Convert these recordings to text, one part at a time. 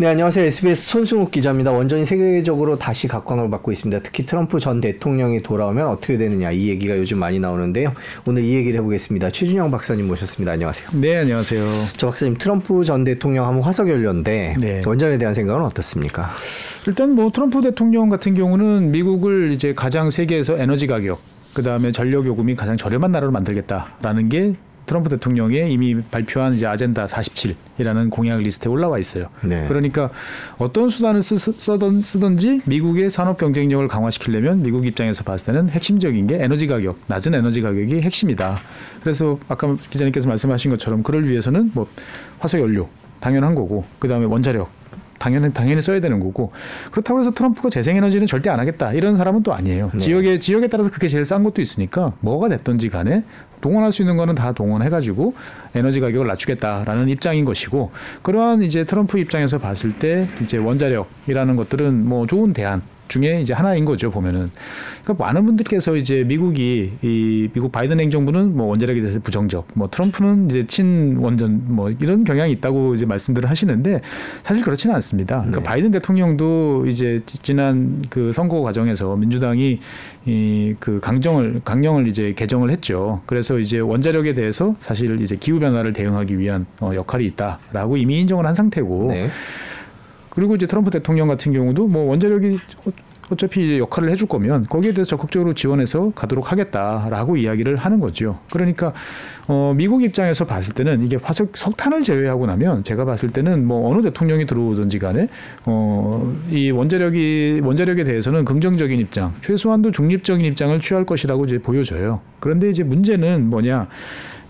네, 안녕하세요. SBS 손승욱 기자입니다. 원전이 세계적으로 다시 각광을 받고 있습니다. 특히 트럼프 전 대통령이 돌아오면 어떻게 되느냐 이 얘기가 요즘 많이 나오는데요. 오늘 이 얘기를 해보겠습니다. 최준영 박사님 모셨습니다. 안녕하세요. 네, 안녕하세요. 저 박사님 트럼프 전 대통령 하면 화석연료인데 네. 원전에 대한 생각은 어떻습니까? 일단 뭐 트럼프 대통령 같은 경우는 미국을 이제 가장 세계에서 에너지 가격 그 다음에 전력 요금이 가장 저렴한 나라로 만들겠다라는 게 트럼프 대통령의 이미 발표한 이제 아젠다 47이라는 공약 리스트에 올라와 있어요. 네. 그러니까 어떤 수단을 쓰, 쓰던, 쓰든지 미국의 산업 경쟁력을 강화시키려면 미국 입장에서 봤을 때는 핵심적인 게 에너지 가격, 낮은 에너지 가격이 핵심이다. 그래서 아까 기자님께서 말씀하신 것처럼 그를 위해서는 뭐 화석 연료 당연한 거고 그다음에 원자력 당연히 당연히 써야 되는 거고 그렇다고 해서 트럼프가 재생에너지는 절대 안 하겠다 이런 사람은 또 아니에요. 네. 지역에 지역에 따라서 그게 제일 싼 것도 있으니까 뭐가 됐든지 간에 동원할 수 있는 거는 다 동원해가지고 에너지 가격을 낮추겠다라는 입장인 것이고 그러한 이제 트럼프 입장에서 봤을 때 이제 원자력이라는 것들은 뭐 좋은 대안 중에 이제 하나인 거죠 보면은 그러니까 많은 분들께서 이제 미국이 이 미국 바이든 행정부는 뭐 원자력에 대해서 부정적 뭐 트럼프는 이제 친 원전 뭐 이런 경향이 있다고 이제 말씀들을 하시는데 사실 그렇지는 않습니다. 그러니까 네. 바이든 대통령도 이제 지난 그 선거 과정에서 민주당이 이 그 강정을 강령을 이제 개정을 했죠. 그래서 이제 원자력에 대해서 사실 이제 기후 변화를 대응하기 위한 어 역할이 있다라고 이미 인정을 한 상태고 네. 그리고 이제 트럼프 대통령 같은 경우도 뭐 원자력이 어차피 역할을 해줄 거면 거기에 대해서 적극적으로 지원해서 가도록 하겠다라고 이야기를 하는 거죠. 그러니까 어, 미국 입장에서 봤을 때는 이게 화석 석탄을 제외하고 나면 제가 봤을 때는 뭐 어느 대통령이 들어오든지 간에 어, 이 원자력이 원자력에 대해서는 긍정적인 입장, 최소한도 중립적인 입장을 취할 것이라고 이제 보여져요. 그런데 이제 문제는 뭐냐?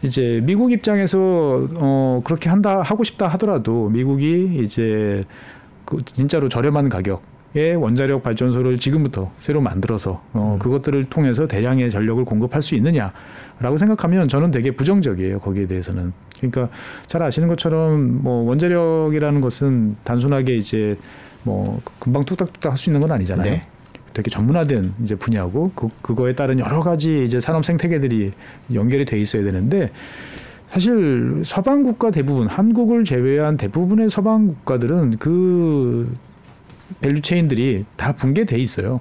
이제 미국 입장에서 어 그렇게 한다 하고 싶다 하더라도 미국이 이제 그 진짜로 저렴한 가격의 원자력 발전소를 지금부터 새로 만들어서 어, 음. 그것들을 통해서 대량의 전력을 공급할 수 있느냐라고 생각하면 저는 되게 부정적이에요 거기에 대해서는 그러니까 잘 아시는 것처럼 뭐 원자력이라는 것은 단순하게 이제 뭐 금방 뚝딱뚝딱 할 수 있는 건 아니잖아요. 네. 되게 전문화된 이제 분야고 그 그거에 따른 여러 가지 이제 산업 생태계들이 연결이 돼 있어야 되는데 사실 서방 국가 대부분 한국을 제외한 대부분의 서방 국가들은 그 value chain들이 다 붕괴돼 있어요.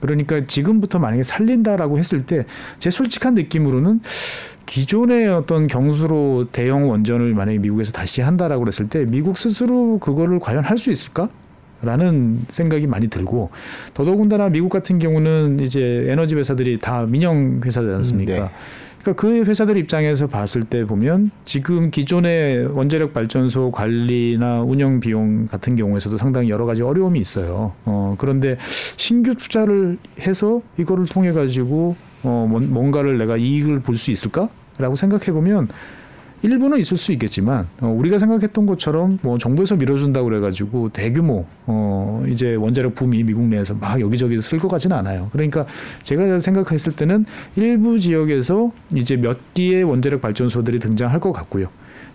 그러니까 지금부터 만약에 살린다라고 했을 때 제 솔직한 느낌으로는 기존의 어떤 경수로 대형 원전을 만약에 미국에서 다시 한다라고 그랬을 때 미국 스스로 그거를 과연 할 수 있을까? 라는 생각이 많이 들고 더더군다나 미국 같은 경우는 이제 에너지 회사들이 다 민영 회사지 않습니까? 음, 네. 그러니까 그 회사들 입장에서 봤을 때 보면 지금 기존의 원자력 발전소 관리나 운영 비용 같은 경우에서도 상당히 여러 가지 어려움이 있어요. 어, 그런데 신규 투자를 해서 이거를 통해 가지고 어, 뭔가를 내가 이익을 볼 수 있을까 라고 생각해 보면 일부는 있을 수 있겠지만 어, 우리가 생각했던 것처럼 뭐 정부에서 밀어준다고 그래가지고 대규모 어 이제 원자력 붐이 미국 내에서 막 여기저기 쓸것 같지는 않아요. 그러니까 제가 생각했을 때는 일부 지역에서 이제 몇 개의 원자력 발전소들이 등장할 것 같고요.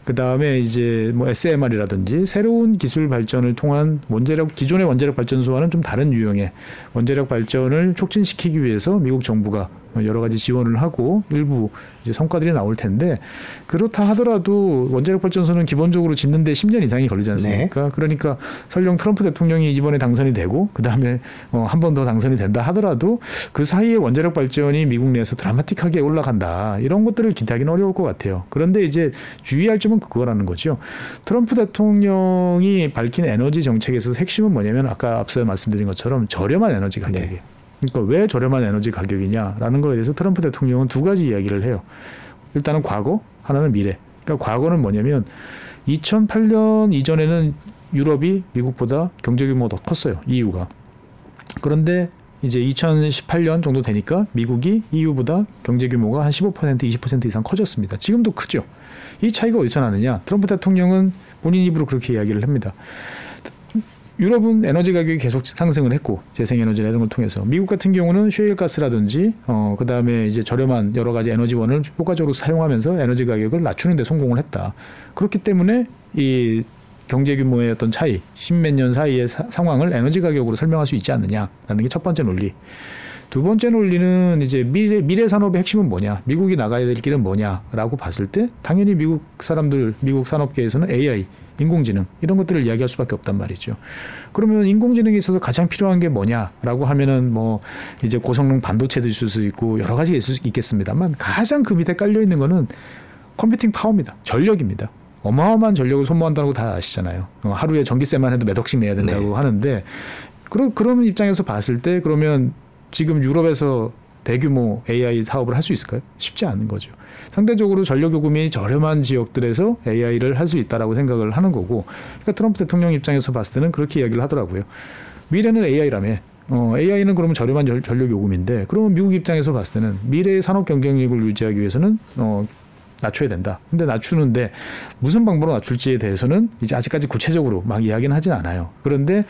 그 다음에 이제 뭐 SMR이라든지 새로운 기술 발전을 통한 원자력 기존의 원자력 발전소와는 좀 다른 유형의 원자력 발전을 촉진시키기 위해서 미국 정부가 여러 가지 지원을 하고 일부 이제 성과들이 나올 텐데 그렇다 하더라도 원자력 발전소는 기본적으로 짓는데 10년 이상이 걸리지 않습니까? 네. 그러니까 설령 트럼프 대통령이 이번에 당선이 되고 그다음에 어, 한 번 더 당선이 된다 하더라도 그 사이에 원자력 발전이 미국 내에서 드라마틱하게 올라간다 이런 것들을 기대하기는 어려울 것 같아요. 그런데 이제 주의할 점은 그거라는 거죠. 트럼프 대통령이 밝힌 에너지 정책에서 핵심은 뭐냐면 아까 앞서 말씀드린 것처럼 저렴한 에너지 가격이에요. 네. 그러니까 왜 저렴한 에너지 가격이냐라는 거에 대해서 트럼프 대통령은 두 가지 이야기를 해요. 일단은 과거, 하나는 미래. 그러니까 과거는 뭐냐면 2008년 이전에는 유럽이 미국보다 경제 규모가 더 컸어요. EU가. 그런데 이제 2018년 정도 되니까 미국이 EU보다 경제 규모가 한 15% 20% 이상 커졌습니다. 지금도 크죠. 이 차이가 어디서 나느냐? 트럼프 대통령은 본인 입으로 그렇게 이야기를 합니다. 유럽은 에너지 가격이 계속 상승을 했고 재생에너지나 이런 걸 통해서 미국 같은 경우는 쉐일가스라든지 어 그다음에 이제 저렴한 여러 가지 에너지원을 효과적으로 사용하면서 에너지 가격을 낮추는 데 성공을 했다. 그렇기 때문에 이 경제 규모의 어떤 차이, 십몇 년 사이의 사, 상황을 에너지 가격으로 설명할 수 있지 않느냐라는 게 첫 번째 논리. 두 번째 논리는 이제 미래, 미래 산업의 핵심은 뭐냐, 미국이 나가야 될 길은 뭐냐라고 봤을 때 당연히 미국 사람들, 미국 산업계에서는 AI, 인공지능 이런 것들을 이야기할 수밖에 없단 말이죠. 그러면 인공지능에 있어서 가장 필요한 게 뭐냐라고 하면은 뭐 이제 고성능 반도체도 있을 수 있고 여러 가지 있을 수 있겠습니다만 가장 그 밑에 깔려 있는 거는 컴퓨팅 파워입니다. 전력입니다. 어마어마한 전력을 소모한다는 거 다 아시잖아요. 어, 하루에 전기세만 해도 몇 억씩 내야 된다고 네. 하는데 그런 그런 입장에서 봤을 때 그러면 지금 유럽에서 대규모 AI 사업을 할 수 있을까요? 쉽지 않은 거죠. 상대적으로 전력 요금이 저렴한 지역들에서 AI를 할 수 있다라고 생각을 하는 거고, 그러니까 트럼프 대통령 입장에서 봤을 때는 그렇게 이야기를 하더라고요. 미래는 AI라며. 어, AI는 그러면 저렴한 전, 전력 요금인데, 그러면 미국 입장에서 봤을 때는 미래의 산업 경쟁력을 유지하기 위해서는 어, 낮춰야 된다. 근데 낮추는데 무슨 방법으로 낮출지에 대해서는 이제 아직까지 구체적으로 막 이야기는 하진 않아요. 그런데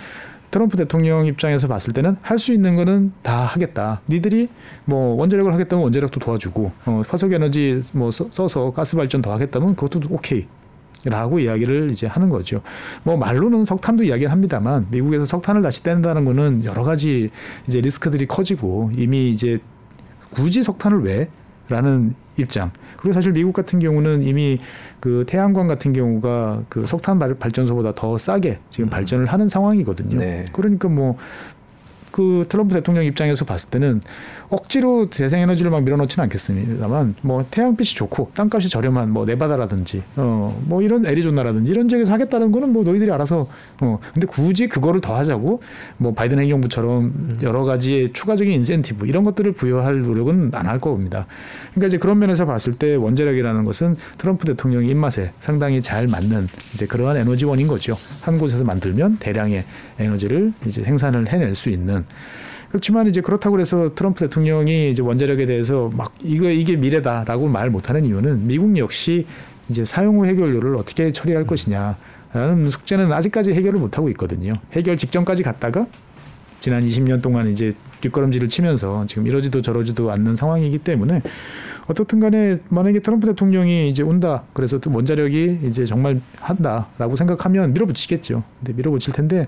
트럼프 대통령 입장에서 봤을 때는 할 수 있는 거는 다 하겠다. 니들이 뭐 원자력을 하겠다면 원자력도 도와주고 어, 화석 에너지 뭐 써서 가스 발전 더 하겠다면 그것도 오케이. 라고 이야기를 이제 하는 거죠. 뭐 말로는 석탄도 이야기를 합니다만 미국에서 석탄을 다시 뗀다는 거는 여러 가지 이제 리스크들이 커지고 이미 이제 굳이 석탄을 왜 라는 입장. 그리고 사실 미국 같은 경우는 이미 그 태양광 같은 경우가 그 석탄 발전소보다 더 싸게 지금 음. 발전을 하는 상황이거든요. 네. 그러니까 뭐 그 트럼프 대통령 입장에서 봤을 때는 억지로 재생에너지를 막 밀어넣지는 않겠습니다만 뭐 태양빛이 좋고 땅값이 저렴한 뭐 네바다라든지 어 뭐 이런 애리조나라든지 이런 지역에서 하겠다는 거는 뭐 너희들이 알아서 어 근데 굳이 그거를 더 하자고 뭐 바이든 행정부처럼 여러 가지의 추가적인 인센티브 이런 것들을 부여할 노력은 안 할 겁니다. 그러니까 이제 그런 면에서 봤을 때 원자력이라는 것은 트럼프 대통령의 입맛에 상당히 잘 맞는 이제 그러한 에너지원인 거죠. 한 곳에서 만들면 대량의 에너지를 이제 생산을 해낼 수 있는 그렇지만 이제 그렇다고 해서 트럼프 대통령이 이제 원자력에 대해서 막 이거 이게 미래다라고 말 못하는 이유는 미국 역시 이제 사용 후 해결료를 어떻게 처리할 것이냐라는 숙제는 아직까지 해결을 못 하고 있거든요. 해결 직전까지 갔다가 지난 20년 동안 이제 뒷걸음질을 치면서 지금 이러지도 저러지도 않는 상황이기 때문에 어떻든 간에 만약에 트럼프 대통령이 이제 온다 그래서 원자력이 이제 정말 한다라고 생각하면 밀어붙이겠죠. 근데 밀어붙일 텐데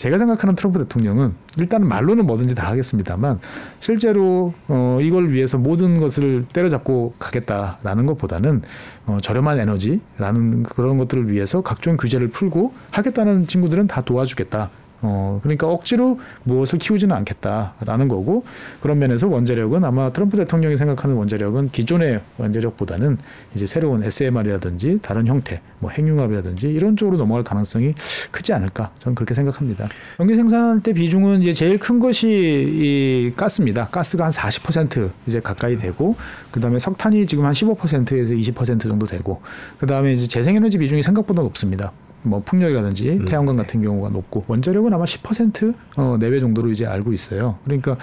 제가 생각하는 트럼프 대통령은 일단은 말로는 뭐든지 다 하겠습니다만 실제로 어 이걸 위해서 모든 것을 때려잡고 가겠다라는 것보다는 어 저렴한 에너지라는 그런 것들을 위해서 각종 규제를 풀고 하겠다는 친구들은 다 도와주겠다. 어, 그러니까 억지로 무엇을 키우지는 않겠다라는 거고 그런 면에서 원자력은 아마 트럼프 대통령이 생각하는 원자력은 기존의 원자력보다는 이제 새로운 SMR이라든지 다른 형태, 뭐 핵융합이라든지 이런 쪽으로 넘어갈 가능성이 크지 않을까 저는 그렇게 생각합니다. 전기 생산할 때 비중은 이제 제일 큰 것이 이 가스입니다. 가스가 한 40% 이제 가까이 되고 그다음에 석탄이 지금 한 15%에서 20% 정도 되고 그다음에 이제 재생에너지 비중이 생각보다 높습니다. 뭐 풍력이라든지 음. 태양광 같은 경우가 높고 원자력은 아마 10% 어, 내외 정도로 이제 알고 있어요. 그러니까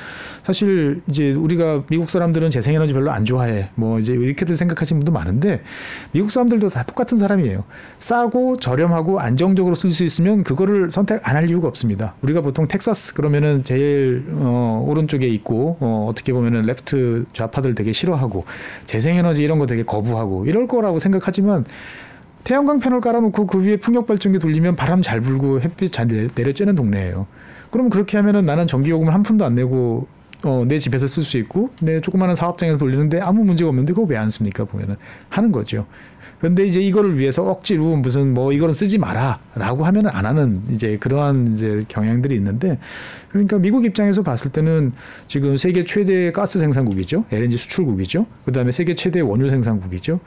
사실 이제 우리가 미국 사람들은 재생에너지 별로 안 좋아해. 뭐 이제 이렇게들 생각하시는 분도 많은데 미국 사람들도 다 똑같은 사람이에요. 싸고 저렴하고 안정적으로 쓸 수 있으면 그거를 선택 안 할 이유가 없습니다. 우리가 보통 텍사스 그러면은 제일 어, 오른쪽에 있고 어, 어떻게 보면은 left 좌파들 되게 싫어하고 재생에너지 이런 거 되게 거부하고 이럴 거라고 생각하지만 태양광 패널 깔아놓고 그 위에 풍력 발전기 돌리면 바람 잘 불고 햇빛 잘 내려쬐는 동네예요. 그럼 그렇게 하면은 나는 전기 요금을 한 푼도 안 내고 어, 내 집에서 쓸 수 있고 내 조그마한 사업장에서 돌리는데 아무 문제가 없는데 그거 왜 안 씁니까 보면은 하는 거죠. 그런데 이제 이거를 위해서 억지로 무슨 뭐 이거는 쓰지 마라라고 하면은 안 하는 이제 그러한 이제 경향들이 있는데 그러니까 미국 입장에서 봤을 때는 지금 세계 최대 가스 생산국이죠 LNG 수출국이죠 그다음에 세계 최대 원유 생산국이죠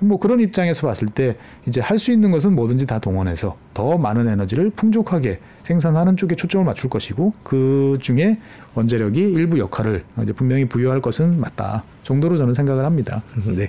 뭐 그런 입장에서 봤을 때 이제 할 수 있는 것은 뭐든지 다 동원해서 더 많은 에너지를 풍족하게 생산하는 쪽에 초점을 맞출 것이고 그 중에 원자력이 일부 역할을 이제 분명히 부여할 것은 맞다 정도로 저는 생각을 합니다. 네.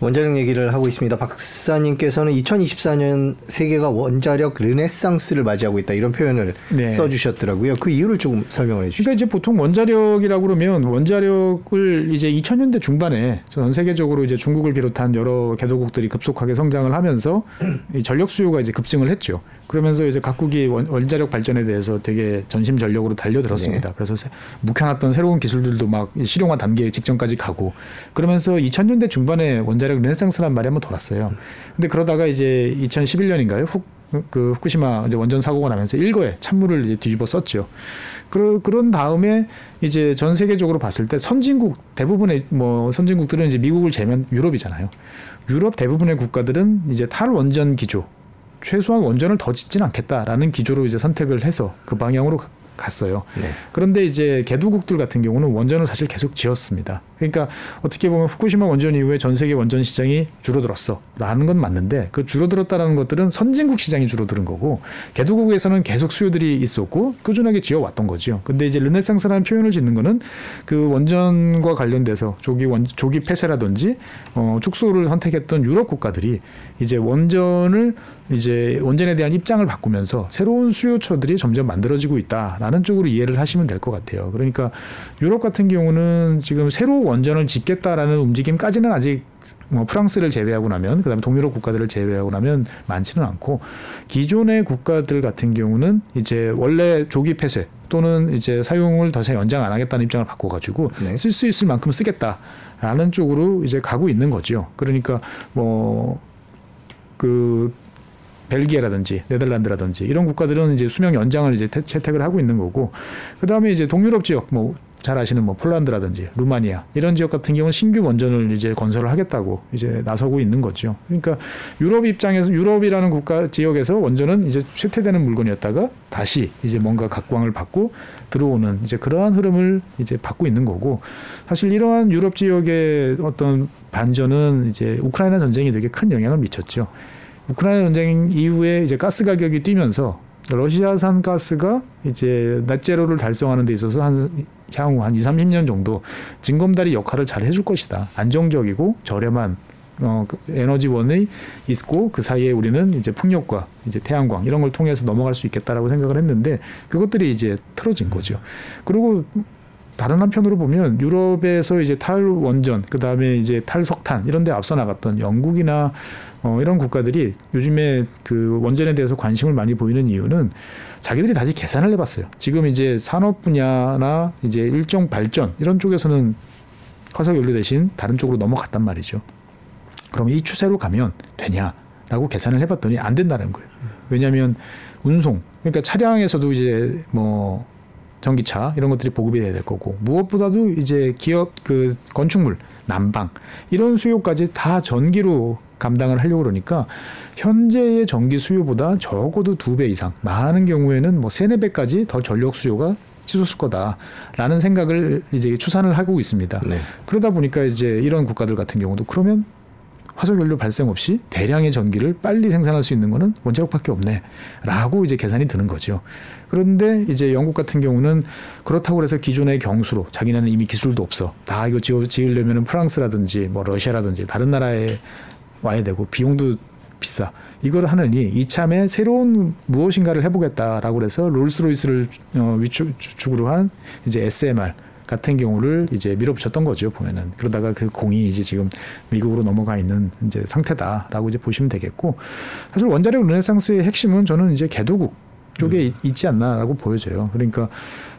원자력 얘기를 하고 있습니다. 박사님께서는 2024년 세계가 원자력 르네상스를 맞이하고 있다 이런 표현을 네. 써주셨더라고요. 그 이유를 조금 설명을 해주시죠. 그러니까 이제 보통 원자력이라고 그러면 원자력을 이제 2000년대 중반에 전 세계적으로 이제 중국을 비롯한 여러 개도국들이 급속하게 성장을 하면서 이 전력 수요가 이제 급증을 했죠. 그러면서 이제 각국이 원 자력 발전에 대해서 되게 전심 전력으로 달려들었습니다. 네. 그래서 묵혀놨던 새로운 기술들도 막 실용화 단계 직전까지 가고 그러면서 2000년대 중반에 원자력 르네상스란 말이 한번 돌았어요. 근데 그러다가 이제 2011년인가요? 후, 그 후쿠시마 이제 원전 사고가 나면서 일거에 찬물을 이제 뒤집어 썼죠. 그러, 그런 다음에 이제 전 세계적으로 봤을 때 선진국 대부분의 뭐 선진국들은 이제 미국을 제면 유럽이잖아요. 유럽 대부분의 국가들은 이제 탈원전 기조 최소한 원전을 더 짓지는 않겠다라는 기조로 이제 선택을 해서 그 방향으로 갔어요. 네. 그런데 이제 개도국들 같은 경우는 원전을 사실 계속 지었습니다. 그러니까 어떻게 보면 후쿠시마 원전 이후에 전 세계 원전 시장이 줄어들었어라는 건 맞는데 그 줄어들었다라는 것들은 선진국 시장이 줄어드는 거고 개도국에서는 계속 수요들이 있었고 꾸준하게 지어왔던 거죠. 근데 이제 르네상스라는 표현을 짓는 거는 그 원전과 관련돼서 조기 원 조기 폐쇄라든지 어, 축소를 선택했던 유럽 국가들이 이제 원전을 이제 원전에 대한 입장을 바꾸면서 새로운 수요처들이 점점 만들어지고 있다라는 쪽으로 이해를 하시면 될 것 같아요. 그러니까 유럽 같은 경우는 지금 새로 원전을 짓겠다라는 움직임까지는 아직 뭐 프랑스를 제외하고 나면 그다음에 동유럽 국가들을 제외하고 나면 많지는 않고 기존의 국가들 같은 경우는 이제 원래 조기 폐쇄 또는 이제 사용을 더 연장 안 하겠다는 입장을 바꿔가지고 네. 쓸수 있을 만큼 쓰겠다라는 쪽으로 이제 가고 있는 거죠. 그러니까 뭐그 벨기에라든지 네덜란드라든지 이런 국가들은 이제 수명 연장을 이제 태- 채택을 하고 있는 거고 그다음에 이제 동유럽 지역 뭐 잘 아시는 뭐 폴란드라든지 루마니아 이런 지역 같은 경우는 신규 원전을 이제 건설을 하겠다고 이제 나서고 있는 거죠. 그러니까 유럽 입장에서 유럽이라는 국가 지역에서 원전은 이제 쇠퇴되는 물건이었다가 다시 이제 뭔가 각광을 받고 들어오는 이제 그러한 흐름을 이제 받고 있는 거고 사실 이러한 유럽 지역의 어떤 반전은 이제 우크라이나 전쟁이 되게 큰 영향을 미쳤죠. 우크라이나 전쟁 이후에 이제 가스 가격이 뛰면서 러시아산 가스가 이제 넷제로를 달성하는 데 있어서 한 향후 한 2, 30년 정도 징검다리 역할을 잘 해줄 것이다. 안정적이고 저렴한 어, 그 에너지원이 있고 그 사이에 우리는 이제 풍력과 이제 태양광 이런 걸 통해서 넘어갈 수 있겠다라고 생각을 했는데 그것들이 이제 틀어진 거죠. 그리고 다른 한편으로 보면 유럽에서 이제 탈원전 그다음에 이제 탈석탄 이런 데 앞서 나갔던 영국이나 어, 이런 국가들이 요즘에 그 원전에 대해서 관심을 많이 보이는 이유는 자기들이 다시 계산을 해봤어요. 지금 이제 산업 분야나 이제 일정 발전 이런 쪽에서는 화석 연료 대신 다른 쪽으로 넘어갔단 말이죠. 그럼 이 추세로 가면 되냐라고 계산을 해봤더니 안 된다는 거예요. 왜냐하면 운송 그러니까 차량에서도 이제 뭐 전기차 이런 것들이 보급이 돼야 될 거고 무엇보다도 이제 기업 그 건축물 난방 이런 수요까지 다 전기로 감당을 하려고 그러니까 현재의 전기 수요보다 적어도 두 배 이상 많은 경우에는 뭐 세네 배까지 더 전력 수요가 치솟을 거다라는 생각을 이제 추산을 하고 있습니다. 네. 그러다 보니까 이제 이런 국가들 같은 경우도 그러면 화석 연료 발생 없이 대량의 전기를 빨리 생산할 수 있는 거는 원자력밖에 없네라고 이제 계산이 드는 거죠. 그런데 이제 영국 같은 경우는 그렇다고 해서 기존의 경수로 자기네는 이미 기술도 없어 다 이거 지어 지으려면은 프랑스라든지 뭐 러시아라든지 다른 나라에 와야 되고 비용도 비싸. 이걸 하느니 이참에 새로운 무엇인가를 해보겠다라고 그래서 롤스로이스를 어, 위축으로 한 이제 SMR 같은 경우를 이제 밀어붙였던 거죠 보면은 그러다가 그 공이 이제 지금 미국으로 넘어가 있는 이제 상태다라고 이제 보시면 되겠고 사실 원자력 르네상스의 핵심은 저는 이제 개도국 쪽에 있- 있지 않나라고 보여져요. 그러니까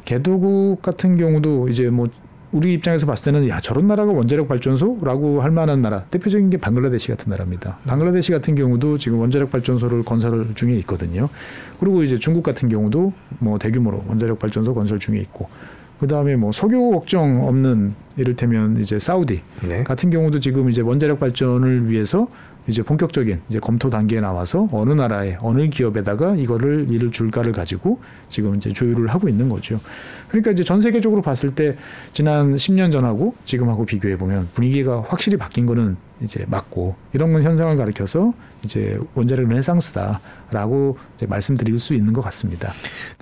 개도국 같은 경우도 이제 뭐 우리 입장에서 봤을 때는 야 저런 나라가 원자력 발전소라고 할 만한 나라 대표적인 게 방글라데시 같은 나라입니다. 방글라데시 같은 경우도 지금 원자력 발전소를 건설 중에 있거든요. 그리고 이제 중국 같은 경우도 뭐 대규모로 원자력 발전소 건설 중에 있고 그 다음에 뭐 석유 걱정 없는 이를테면 이제 사우디 네. 같은 경우도 지금 이제 원자력 발전을 위해서 이제 본격적인 이제 검토 단계에 나와서 어느 나라에 어느 기업에다가 이거를 일을 줄까를 가지고 지금 이제 조율을 하고 있는 거죠. 그러니까 이제 전 세계적으로 봤을 때 지난 10년 전하고 지금하고 비교해 보면 분위기가 확실히 바뀐 거는 이제 맞고 이런 건 현상을 가리켜서 이제 원자력 르네상스다 라고 말씀드릴 수 있는 것 같습니다.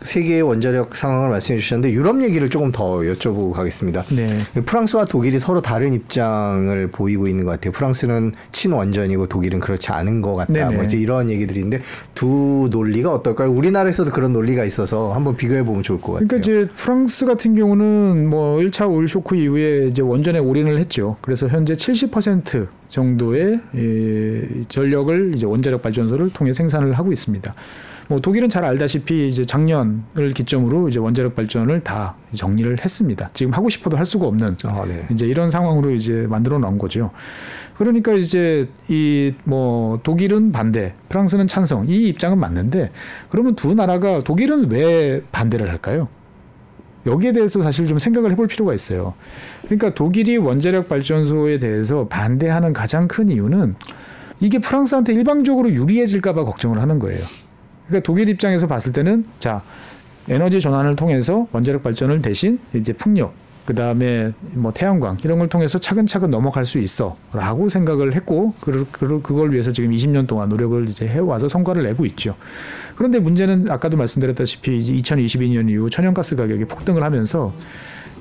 세계의 원자력 상황을 말씀해 주셨는데 유럽 얘기를 조금 더 여쭤보고 가겠습니다. 네. 프랑스와 독일이 서로 다른 입장을 보이고 있는 것 같아요. 프랑스는 친원전이고 독일은 그렇지 않은 것 같다. 네네. 뭐 이제 이런 얘기들인데 두 논리가 어떨까요? 우리나라에서도 그런 논리가 있어서 한번 비교해 보면 좋을 것 같아요. 그러니까 이제 프랑스 같은 경우는 뭐 1차 오일 쇼크 이후에 이제 원전에 올인을 했죠. 그래서 현재 70% 정도의 예, 전력을 이제 원자력 발전소를 통해 생산을 하고 있습니다. 뭐 독일은 잘 알다시피 이제 작년을 기점으로 이제 원자력 발전을 다 정리를 했습니다. 지금 하고 싶어도 할 수가 없는 아, 네. 이제 이런 상황으로 이제 만들어 놓은 거죠. 그러니까 이제 이 뭐 독일은 반대, 프랑스는 찬성 이 입장은 맞는데 그러면 두 나라가 독일은 왜 반대를 할까요? 여기에 대해서 사실 좀 생각을 해볼 필요가 있어요. 그러니까 독일이 원자력 발전소에 대해서 반대하는 가장 큰 이유는 이게 프랑스한테 일방적으로 유리해질까봐 걱정을 하는 거예요. 그러니까 독일 입장에서 봤을 때는 자 에너지 전환을 통해서 원자력 발전을 대신 이제 풍력 그 다음에 뭐 태양광 이런 걸 통해서 차근차근 넘어갈 수 있어라고 생각을 했고 그걸 위해서 지금 20년 동안 노력을 이제 해와서 성과를 내고 있죠. 그런데 문제는 아까도 말씀드렸다시피 이제 2022년 이후 천연가스 가격이 폭등을 하면서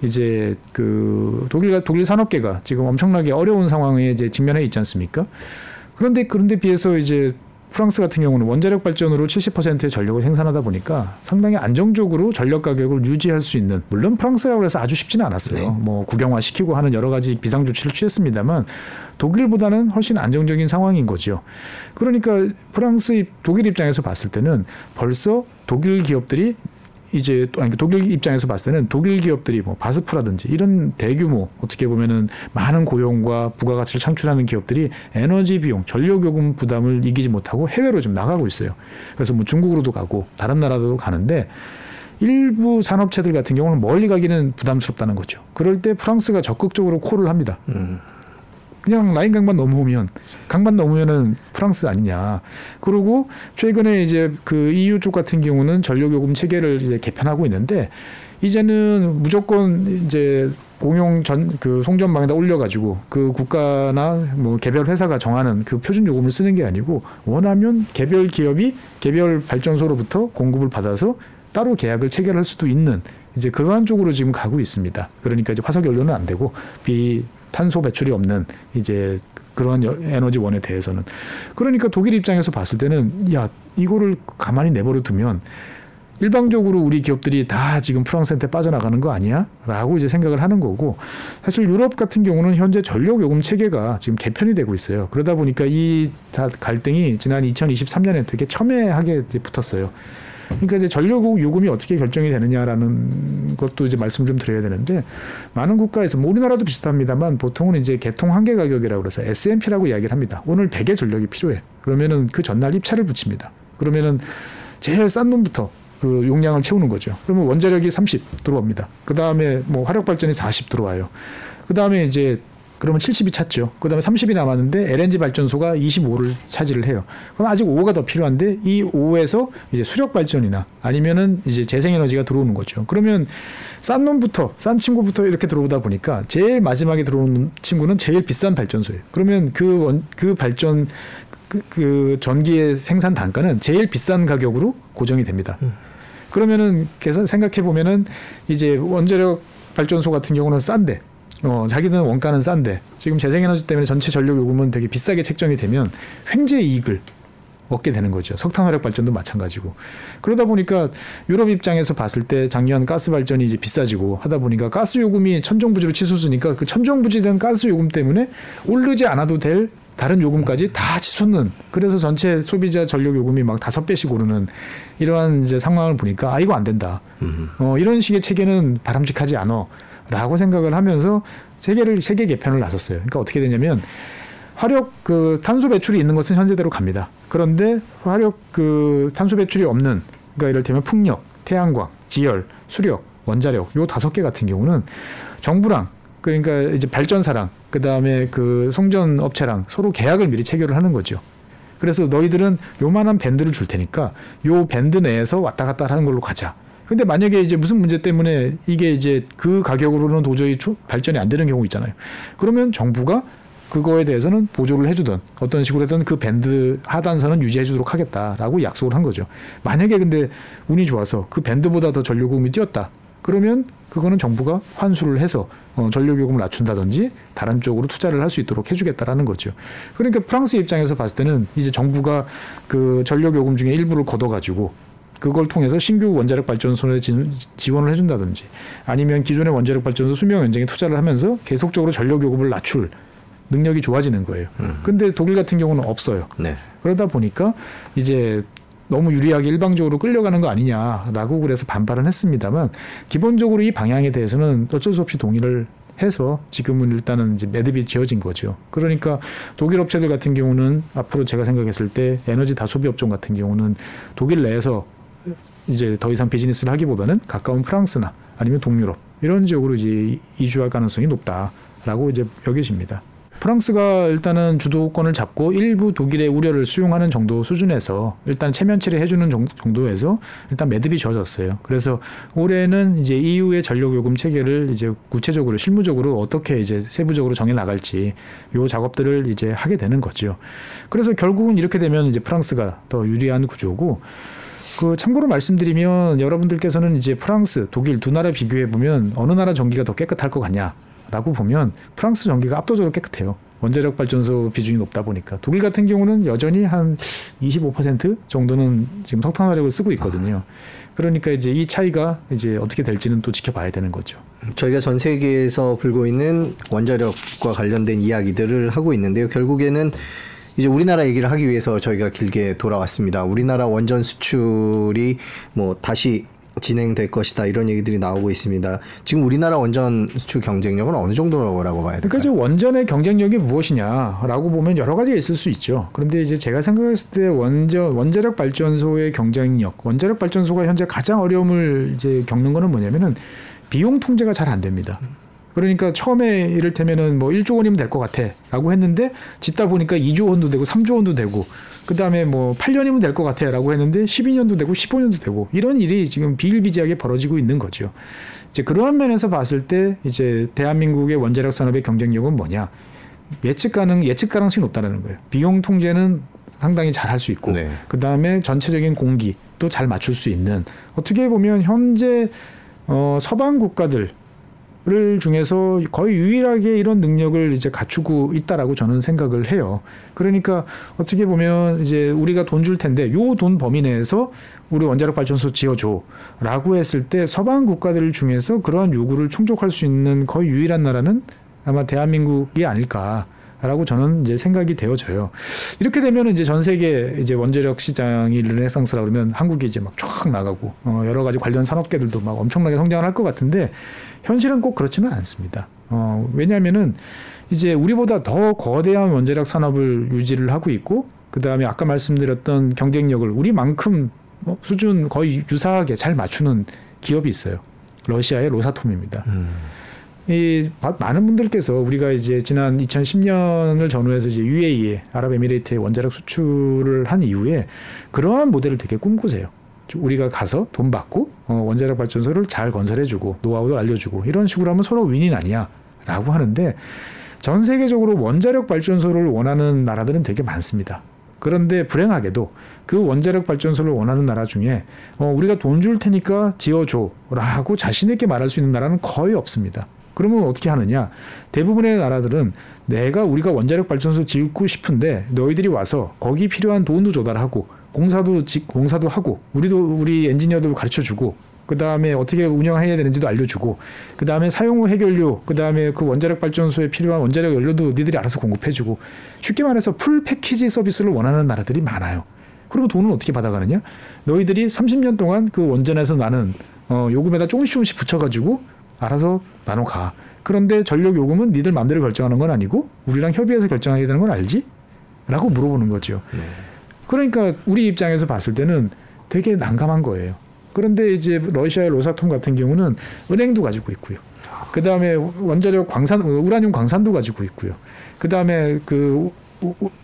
이제 그 독일 독일 산업계가 지금 엄청나게 어려운 상황에 이제 직면해 있지 않습니까? 그런데 그런데 비해서 이제 프랑스 같은 경우는 원자력 발전으로 70%의 전력을 생산하다 보니까 상당히 안정적으로 전력 가격을 유지할 수 있는 물론 프랑스라고 해서 아주 쉽지는 않았어요. 네. 뭐 국영화 시키고 하는 여러 가지 비상 조치를 취했습니다만 독일보다는 훨씬 안정적인 상황인 거죠. 그러니까 프랑스 독일 입장에서 봤을 때는 벌써 독일 기업들이 이제 또 아니 독일 입장에서 봤을 때는 독일 기업들이 뭐 바스프라든지 이런 대규모 어떻게 보면은 많은 고용과 부가가치를 창출하는 기업들이 에너지 비용, 전력 요금 부담을 이기지 못하고 해외로 좀 나가고 있어요. 그래서 뭐 중국으로도 가고 다른 나라도 가는데 일부 산업체들 같은 경우는 멀리 가기는 부담스럽다는 거죠. 그럴 때 프랑스가 적극적으로 콜을 합니다. 음. 그냥 라인 강만 넘으면 강만 넘으면은 프랑스 아니냐. 그리고 최근에 이제 그 EU 쪽 같은 경우는 전력 요금 체계를 이제 개편하고 있는데 이제는 무조건 이제 공용 전 그 송전망에다 올려가지고 그 국가나 뭐 개별 회사가 정하는 그 표준 요금을 쓰는 게 아니고 원하면 개별 기업이 개별 발전소로부터 공급을 받아서 따로 계약을 체결할 수도 있는 이제 그러한 쪽으로 지금 가고 있습니다. 그러니까 이제 화석 연료는 안 되고 비 탄소 배출이 없는 이제 그러한 에너지원에 대해서는 그러니까 독일 입장에서 봤을 때는 야 이거를 가만히 내버려 두면 일방적으로 우리 기업들이 다 지금 프랑스한테 빠져나가는 거 아니야? 라고 이제 생각을 하는 거고 사실 유럽 같은 경우는 현재 전력 요금 체계가 지금 개편이 되고 있어요. 그러다 보니까 이 갈등이 지난 2023년에 되게 첨예하게 붙었어요. 그러니까 이제 전력 요금이 어떻게 결정이 되느냐라는 것도 이제 말씀 좀 드려야 되는데 많은 국가에서 뭐 우리나라도 비슷합니다만 보통은 이제 개통 한계 가격이라고 그래서 S&P라고 이야기를 합니다. 오늘 100의 전력이 필요해. 그러면은 그 전날 입차를 붙입니다. 그러면은 제일 싼 놈부터 그 용량을 채우는 거죠. 그러면 원자력이 30 들어옵니다. 그 다음에 뭐 화력 발전이 40 들어와요. 그 다음에 이제 그러면 70이 찼죠. 그 다음에 30이 남았는데 LNG 발전소가 25를 차지를 해요. 그럼 아직 5가 더 필요한데 이 5에서 이제 수력 발전이나 아니면은 이제 재생에너지가 들어오는 거죠. 그러면 싼 놈부터 싼 친구부터 이렇게 들어오다 보니까 제일 마지막에 들어오는 친구는 제일 비싼 발전소예요. 그러면 그 원, 그 발전 그, 그 전기의 생산 단가는 제일 비싼 가격으로 고정이 됩니다. 음. 그러면은 계산 생각해 보면은 이제 원자력 발전소 같은 경우는 싼데 어, 자기는 원가는 싼데 지금 재생에너지 때문에 전체 전력 요금은 되게 비싸게 책정이 되면 횡재 이익을 얻게 되는 거죠. 석탄 화력 발전도 마찬가지고. 그러다 보니까 유럽 입장에서 봤을 때 작년 가스 발전이 이제 비싸지고 하다 보니까 가스 요금이 천정부지로 치솟으니까 그 천정부지된 가스 요금 때문에 오르지 않아도 될 다른 요금까지 다 치솟는 그래서 전체 소비자 전력 요금이 막 다섯 배씩 오르는 이러한 이제 상황을 보니까 아 이거 안 된다. 어, 이런 식의 체계는 바람직하지 않어. 라고 생각을 하면서 세계를 세계 개편을 나섰어요. 그러니까 어떻게 되냐면 화력 그 탄소 배출이 있는 것은 현재대로 갑니다. 그런데 화력 그 탄소 배출이 없는 그러니까 이를테면 풍력, 태양광, 지열, 수력, 원자력 요 다섯 개 같은 경우는 정부랑 그러니까 이제 발전사랑 그다음에 그 송전 업체랑 서로 계약을 미리 체결을 하는 거죠. 그래서 너희들은 요만한 밴드를 줄 테니까 요 밴드 내에서 왔다 갔다 하는 걸로 가자. 근데 만약에 이제 무슨 문제 때문에 이게 이제 그 가격으로는 도저히 발전이 안 되는 경우 있잖아요. 그러면 정부가 그거에 대해서는 보조를 해주던 어떤 식으로 해든 그 밴드 하단선은 유지해주도록 하겠다라고 약속을 한 거죠. 만약에 근데 운이 좋아서 그 밴드보다 더 전력요금이 뛰었다. 그러면 그거는 정부가 환수를 해서 어, 전력요금을 낮춘다든지 다른 쪽으로 투자를 할 수 있도록 해주겠다라는 거죠. 그러니까 프랑스 입장에서 봤을 때는 이제 정부가 그 전력요금 중에 일부를 걷어가지고 그걸 통해서 신규 원자력 발전소에 지원을 해준다든지 아니면 기존의 원자력 발전소 수명 연장에 투자를 하면서 계속적으로 전력 요금을 낮출 능력이 좋아지는 거예요. 음. 근데 독일 같은 경우는 없어요. 네. 그러다 보니까 이제 너무 유리하게 일방적으로 끌려가는 거 아니냐라고 그래서 반발은 했습니다만 기본적으로 이 방향에 대해서는 어쩔 수 없이 동의를 해서 지금은 일단은 이제 매듭이 지어진 거죠. 그러니까 독일 업체들 같은 경우는 앞으로 제가 생각했을 때 에너지 다소비 업종 같은 경우는 독일 내에서 이제 더 이상 비즈니스를 하기보다는 가까운 프랑스나 아니면 동유럽 이런 지역으로 이제 이주할 가능성이 높다라고 이제 여겨집니다. 프랑스가 일단은 주도권을 잡고 일부 독일의 우려를 수용하는 정도 수준에서 일단 체면치를 해주는 정도에서 일단 매듭이 져졌어요. 그래서 올해는 이제 EU의 전력 요금 체계를 이제 구체적으로 실무적으로 어떻게 이제 세부적으로 정해 나갈지 요 작업들을 이제 하게 되는 거죠. 그래서 결국은 이렇게 되면 이제 프랑스가 더 유리한 구조고 그 참고로 말씀드리면 여러분들께서는 이제 프랑스, 독일 두 나라 비교해 보면 어느 나라 전기가 더 깨끗할 것 같냐? 라고 보면 프랑스 전기가 압도적으로 깨끗해요. 원자력 발전소 비중이 높다 보니까 독일 같은 경우는 여전히 한 25% 정도는 지금 석탄 화력을 쓰고 있거든요. 그러니까 이제 이 차이가 이제 어떻게 될지는 또 지켜봐야 되는 거죠. 저희가 전 세계에서 불고 있는 원자력과 관련된 이야기들을 하고 있는데요. 결국에는 이제 우리나라 얘기를 하기 위해서 저희가 길게 돌아왔습니다. 우리나라 원전 수출이 뭐 다시 진행될 것이다 이런 얘기들이 나오고 있습니다. 지금 우리나라 원전 수출 경쟁력은 어느 정도라고 봐야 될까요? 그러니까 원전의 경쟁력이 무엇이냐라고 보면 여러 가지가 있을 수 있죠. 그런데 이제 제가 생각했을 때 원전 원자력 발전소의 경쟁력, 원자력 발전소가 현재 가장 어려움을 이제 겪는 거는 뭐냐면은 비용 통제가 잘 안 됩니다. 그러니까 처음에 이를테면은 뭐 1조 원이면 될 것 같아 라고 했는데 짓다 보니까 2조 원도 되고 3조 원도 되고 그 다음에 뭐 8년이면 될 것 같아 라고 했는데 12년도 되고 15년도 되고 이런 일이 지금 비일비재하게 벌어지고 있는 거죠. 이제 그러한 면에서 봤을 때 이제 대한민국의 원자력 산업의 경쟁력은 뭐냐? 예측 가능 예측 가능성이 높다는 거예요. 비용 통제는 상당히 잘 할 수 있고 네. 그다음에 전체적인 공기 또잘 맞출 수 있는 어떻게 보면 현재 어 서방 국가들 를 중에서 거의 유일하게 이런 능력을 이제 갖추고 있다라고 저는 생각을 해요. 그러니까 어떻게 보면 이제 우리가 돈 줄 텐데 요 돈 범위 내에서 우리 원자력 발전소 지어줘라고 했을 때 서방 국가들 중에서 그러한 요구를 충족할 수 있는 거의 유일한 나라는 아마 대한민국이 아닐까. 라고 저는 이제 생각이 되어져요. 이렇게 되면 이제 전 세계 이제 원자력 시장이 르네상스라 그러면 한국이 이제 막 쫙 나가고 어 여러 가지 관련 산업계들도 막 엄청나게 성장을 할 것 같은데 현실은 꼭 그렇지는 않습니다. 어, 왜냐하면은 이제 우리보다 더 거대한 원자력 산업을 유지를 하고 있고 그 다음에 아까 말씀드렸던 경쟁력을 우리만큼 뭐 수준 거의 유사하게 잘 맞추는 기업이 있어요. 러시아의 로사톰입니다. 음. 이 많은 분들께서 우리가 이제 지난 2010년을 전후해서 이제 UAE 아랍에미레이트에 원자력 수출을 한 이후에 그러한 모델을 되게 꿈꾸세요. 우리가 가서 돈 받고 어, 원자력 발전소를 잘 건설해주고 노하우도 알려주고 이런 식으로 하면 서로 윈인 아니야라고 하는데 전 세계적으로 원자력 발전소를 원하는 나라들은 되게 많습니다. 그런데 불행하게도 그 원자력 발전소를 원하는 나라 중에 어, 우리가 돈 줄 테니까 지어줘라고 자신 있게 말할 수 있는 나라는 거의 없습니다. 그러면 어떻게 하느냐? 대부분의 나라들은 내가 우리가 원자력 발전소 짓고 싶은데 너희들이 와서 거기 필요한 돈도 조달하고 공사도 직 공사도 하고 우리도 우리 엔지니어들 가르쳐 주고 그 다음에 어떻게 운영해야 되는지도 알려주고 그 다음에 사용 후 해결료 그 다음에 그 원자력 발전소에 필요한 원자력 연료도 니들이 알아서 공급해주고 쉽게 말해서 풀 패키지 서비스를 원하는 나라들이 많아요. 그리고 돈은 어떻게 받아가느냐? 너희들이 30년 동안 그 원전에서 나는 어, 요금에다 조금씩 조금씩 붙여가지고 알아서 나눠 가. 그런데 전력 요금은 니들 마음대로 결정하는 건 아니고 우리랑 협의해서 결정하게 되는 건 알지? 라고 물어보는 거죠. 네. 그러니까 우리 입장에서 봤을 때는 되게 난감한 거예요. 그런데 이제 러시아의 로사톰 같은 경우는 은행도 가지고 있고요. 그 다음에 원자력 광산, 우라늄 광산도 가지고 있고요. 그 다음에 그,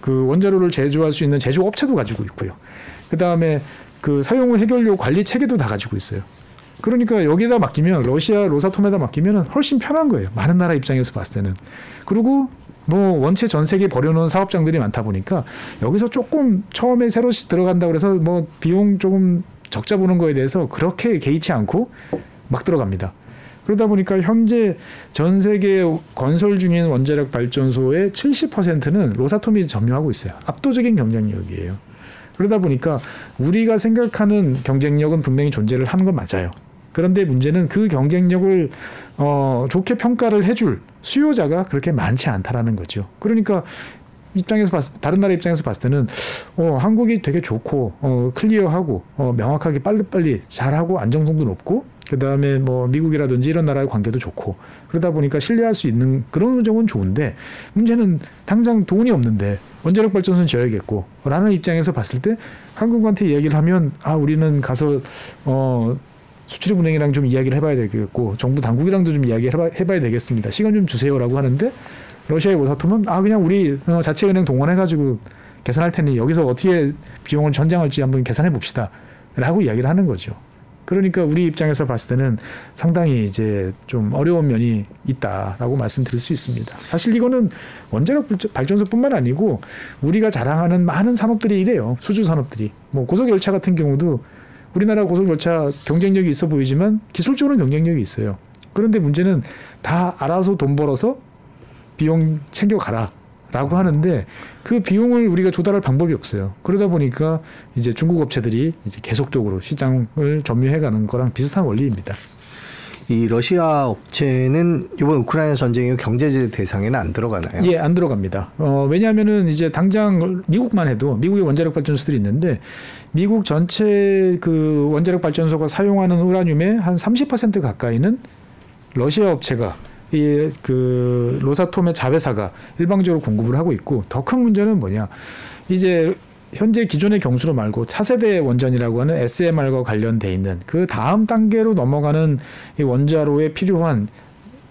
그 원자로를 제조할 수 있는 제조업체도 가지고 있고요. 그 다음에 그 사용 후 해결료 관리 체계도 다 가지고 있어요. 그러니까 여기다 맡기면 러시아 로사톰에다 맡기면 훨씬 편한 거예요. 많은 나라 입장에서 봤을 때는. 그리고 뭐 원체 전 세계에 버려놓은 사업장들이 많다 보니까 여기서 조금 처음에 새로 들어간다 그래서 뭐 비용 조금 적자 보는 거에 대해서 그렇게 개의치 않고 막 들어갑니다. 그러다 보니까 현재 전 세계 건설 중인 원자력 발전소의 70%는 로사톰이 점유하고 있어요. 압도적인 경쟁력이에요. 그러다 보니까 우리가 생각하는 경쟁력은 분명히 존재를 하는 건 맞아요. 그런데 문제는 그 경쟁력을 어, 좋게 평가를 해줄 수요자가 그렇게 많지 않다라는 거죠. 그러니까 입장에서 봤, 다른 나라 입장에서 봤을 때는 어, 한국이 되게 좋고 어, 클리어하고 어, 명확하게 빨리빨리 잘하고 안정성도 높고 그 다음에 뭐 미국이라든지 이런 나라의 관계도 좋고 그러다 보니까 신뢰할 수 있는 그런 점은 좋은데 문제는 당장 돈이 없는데 원자력 발전소는 지어야겠고 라는 입장에서 봤을 때 한국한테 이야기를 하면 아 우리는 가서 어 수출입은행이랑 좀 이야기를 해봐야 되겠고 정부 당국이랑도 좀 이야기 해봐, 해봐야 되겠습니다. 시간 좀 주세요라고 하는데 러시아의 로사톰은 아 그냥 우리 어, 자치은행 동원해가지고 계산할 테니 여기서 어떻게 비용을 전장할지 한번 계산해 봅시다라고 이야기를 하는 거죠. 그러니까 우리 입장에서 봤을 때는 상당히 이제 좀 어려운 면이 있다라고 말씀드릴 수 있습니다. 사실 이거는 원자력 발전소뿐만 아니고 우리가 자랑하는 많은 산업들이 이래요. 수주 산업들이. 뭐 고속열차 같은 경우도 우리나라 고속열차 경쟁력이 있어 보이지만 기술적으로는 경쟁력이 있어요. 그런데 문제는 다 알아서 돈 벌어서 비용 챙겨가라. 라고 하는데 그 비용을 우리가 조달할 방법이 없어요. 그러다 보니까 이제 중국 업체들이 이제 계속적으로 시장을 점유해 가는 거랑 비슷한 원리입니다. 이 러시아 업체는 이번 우크라이나 전쟁의 경제제 대상에는 안 들어가나요? 예, 안 들어갑니다. 어, 왜냐하면은 이제 당장 미국만 해도 미국의 원자력 발전소들이 있는데 미국 전체 그 원자력 발전소가 사용하는 우라늄의 한 30% 가까이는 러시아 업체가 이그 로사톰의 자회사가 일방적으로 공급을 하고 있고 더 큰 문제는 뭐냐 이제 현재 기존의 경수로 말고 차세대 원전이라고 하는 SMR과 관련돼 있는 그 다음 단계로 넘어가는 이 원자로에 필요한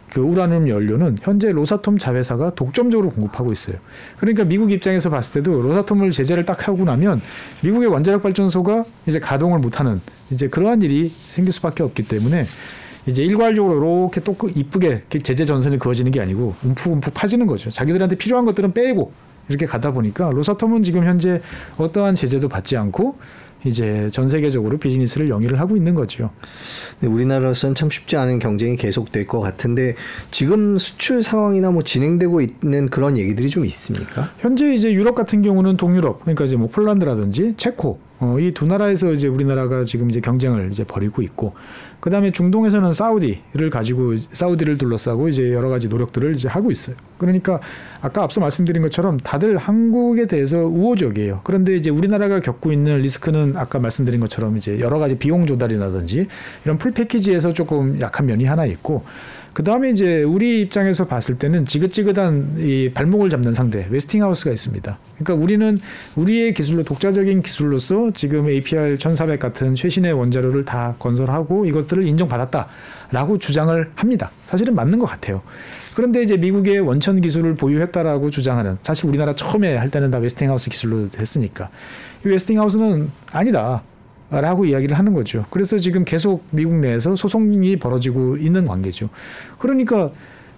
그 우라늄 연료는 현재 로사톰 자회사가 독점적으로 공급하고 있어요. 그러니까 미국 입장에서 봤을 때도 로사톰을 제재를 딱 하고 나면 미국의 원자력 발전소가 이제 가동을 못하는 이제 그러한 일이 생길 수밖에 없기 때문에 이제 일괄적으로 이렇게 또 이쁘게 제재 전선이 그어지는 게 아니고 움푹움푹 파지는 거죠. 자기들한테 필요한 것들은 빼고 이렇게 가다 보니까 로사톰은 지금 현재 어떠한 제재도 받지 않고 이제 전 세계적으로 비즈니스를 영위를 하고 있는 거죠. 네, 우리나라로서는 참 쉽지 않은 경쟁이 계속될 것 같은데 지금 수출 상황이나 뭐 진행되고 있는 그런 얘기들이 좀 있습니까? 현재 이제 유럽 같은 경우는 동유럽 그러니까 이제 뭐 폴란드라든지 체코 어, 이 두 나라에서 이제 우리나라가 지금 이제 경쟁을 이제 벌이고 있고 그다음에 중동에서는 사우디를 가지고 사우디를 둘러싸고 이제 여러 가지 노력들을 이제 하고 있어요. 그러니까 아까 앞서 말씀드린 것처럼 다들 한국에 대해서 우호적이에요. 그런데 이제 우리나라가 겪고 있는 리스크는 아까 말씀드린 것처럼 이제 여러 가지 비용 조달이라든지 이런 full package에서 조금 약한 면이 하나 있고 그 다음에 이제 우리 입장에서 봤을 때는 지긋지긋한 이 발목을 잡는 상대 웨스팅하우스가 있습니다. 그러니까 우리는 우리의 기술로 독자적인 기술로서 지금 APR 1400 같은 최신의 원자로를 다 건설하고 이것들을 인정받았다라고 주장을 합니다. 사실은 맞는 것 같아요. 그런데 이제 미국의 원천 기술을 보유했다라고 주장하는 사실 우리나라 처음에 할 때는 다 웨스팅하우스 기술로 됐으니까 이 웨스팅하우스는 아니다. 라고 이야기를 하는 거죠. 그래서 지금 계속 미국 내에서 소송이 벌어지고 있는 관계죠. 그러니까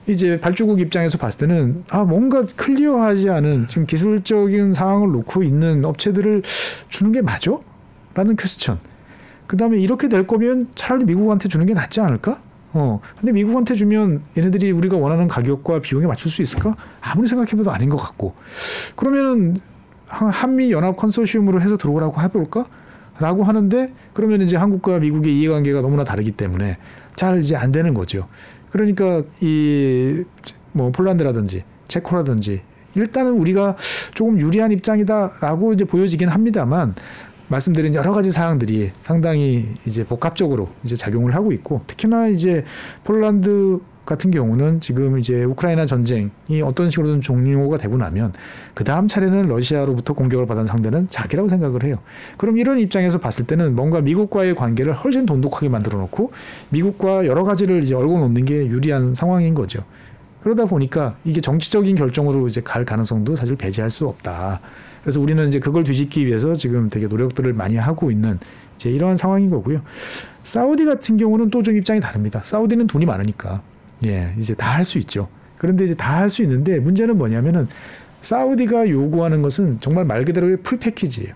이제 발주국 입장에서 봤을 때는 아 뭔가 clear하지 않은 지금 기술적인 상황을 놓고 있는 업체들을 주는 게 맞아? 라는 퀘스천. 그다음에 이렇게 될 거면 차라리 미국한테 주는 게 낫지 않을까? 어. 근데 미국한테 주면 얘네들이 우리가 원하는 가격과 비용에 맞출 수 있을까? 아무리 생각해봐도 아닌 것 같고. 그러면은 한미 연합 컨소시엄으로 해서 들어오라고 해볼까? 라고 하는데 그러면 이제 한국과 미국의 이해관계가 너무나 다르기 때문에 잘 이제 안 되는 거죠. 그러니까 이 뭐 폴란드라든지 체코라든지 일단은 우리가 조금 유리한 입장이다라고 이제 보여지긴 합니다만 말씀드린 여러 가지 사항들이 상당히 이제 복합적으로 이제 작용을 하고 있고 특히나 이제 폴란드 같은 경우는 지금 이제 우크라이나 전쟁이 어떤 식으로든 종료가 되고 나면 그 다음 차례는 러시아로부터 공격을 받은 상대는 자기라고 생각을 해요. 그럼 이런 입장에서 봤을 때는 뭔가 미국과의 관계를 훨씬 돈독하게 만들어 놓고 미국과 여러 가지를 이제 얼고 놓는 게 유리한 상황인 거죠. 그러다 보니까 이게 정치적인 결정으로 이제 갈 가능성도 사실 배제할 수 없다. 그래서 우리는 이제 그걸 뒤집기 위해서 지금 되게 노력들을 많이 하고 있는 이제 이러한 상황인 거고요. 사우디 같은 경우는 또 좀 입장이 다릅니다. 사우디는 돈이 많으니까. 예, 이제 다 할 수 있죠. 그런데 이제 다 할 수 있는데 문제는 뭐냐면은 사우디가 요구하는 것은 정말 말 그대로의 풀 패키지예요.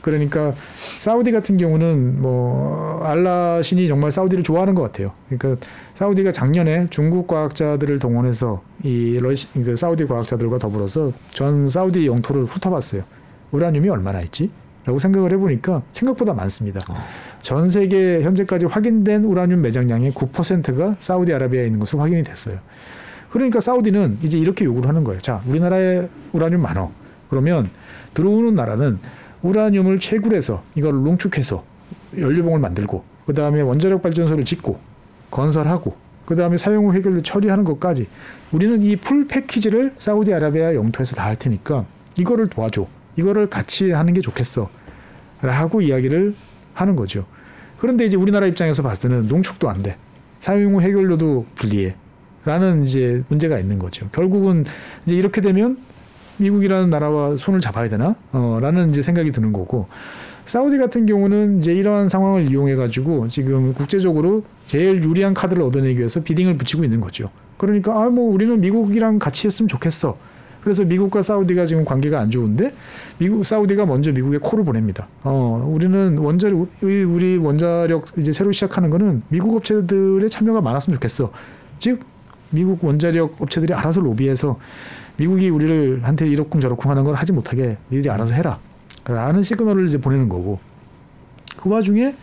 그러니까 사우디 같은 경우는 뭐 알라 신이 정말 사우디를 좋아하는 것 같아요. 그러니까 사우디가 작년에 중국 과학자들을 동원해서 이 러시 그 사우디 과학자들과 더불어서 전 사우디 영토를 훑어봤어요. 우라늄이 얼마나 있지? 라고 생각을 해보니까 생각보다 많습니다. 어. 전 세계 현재까지 확인된 우라늄 매장량의 9%가 사우디아라비아에 있는 것으로 확인이 됐어요. 그러니까 사우디는 이제 이렇게 요구를 하는 거예요. 자, 우리나라에 우라늄 많어. 그러면 들어오는 나라는 우라늄을 채굴해서 이걸 농축해서 연료봉을 만들고 그 다음에 원자력 발전소를 짓고 건설하고 그 다음에 사용 후 해결로 처리하는 것까지 우리는 이 풀 패키지를 사우디아라비아 영토에서 다 할 테니까 이거를 도와줘. 이거를 같이 하는 게 좋겠어. 라고 이야기를 하는 거죠. 그런데 이제 우리나라 입장에서 봤을 때는 농축도 안 돼. 사용 후 해결료도 불리해. 라는 이제 문제가 있는 거죠. 결국은 이제 이렇게 되면 미국이라는 나라와 손을 잡아야 되나? 어, 라는 이제 생각이 드는 거고. 사우디 같은 경우는 이제 이러한 상황을 이용해 가지고 지금 국제적으로 제일 유리한 카드를 얻어내기 위해서 비딩을 붙이고 있는 거죠. 그러니까 아 뭐 우리는 미국이랑 같이 했으면 좋겠어. 그래서 미국과 사우디가 지금 관계가 안 좋은데 미국 사우디가 먼저 미국에 코를 보냅니다. 어, 우리는 원자력 우리 원자력 이제 새로 시작하는 거는 미국 업체들의 참여가 많았으면 좋겠어. 즉 미국 원자력 업체들이 알아서 로비해서 미국이 우리를 한테 이렇쿵 저렇쿵 하는 걸 하지 못하게 니들이 알아서 해라. 라는 시그널을 이제 보내는 거고 그 와중에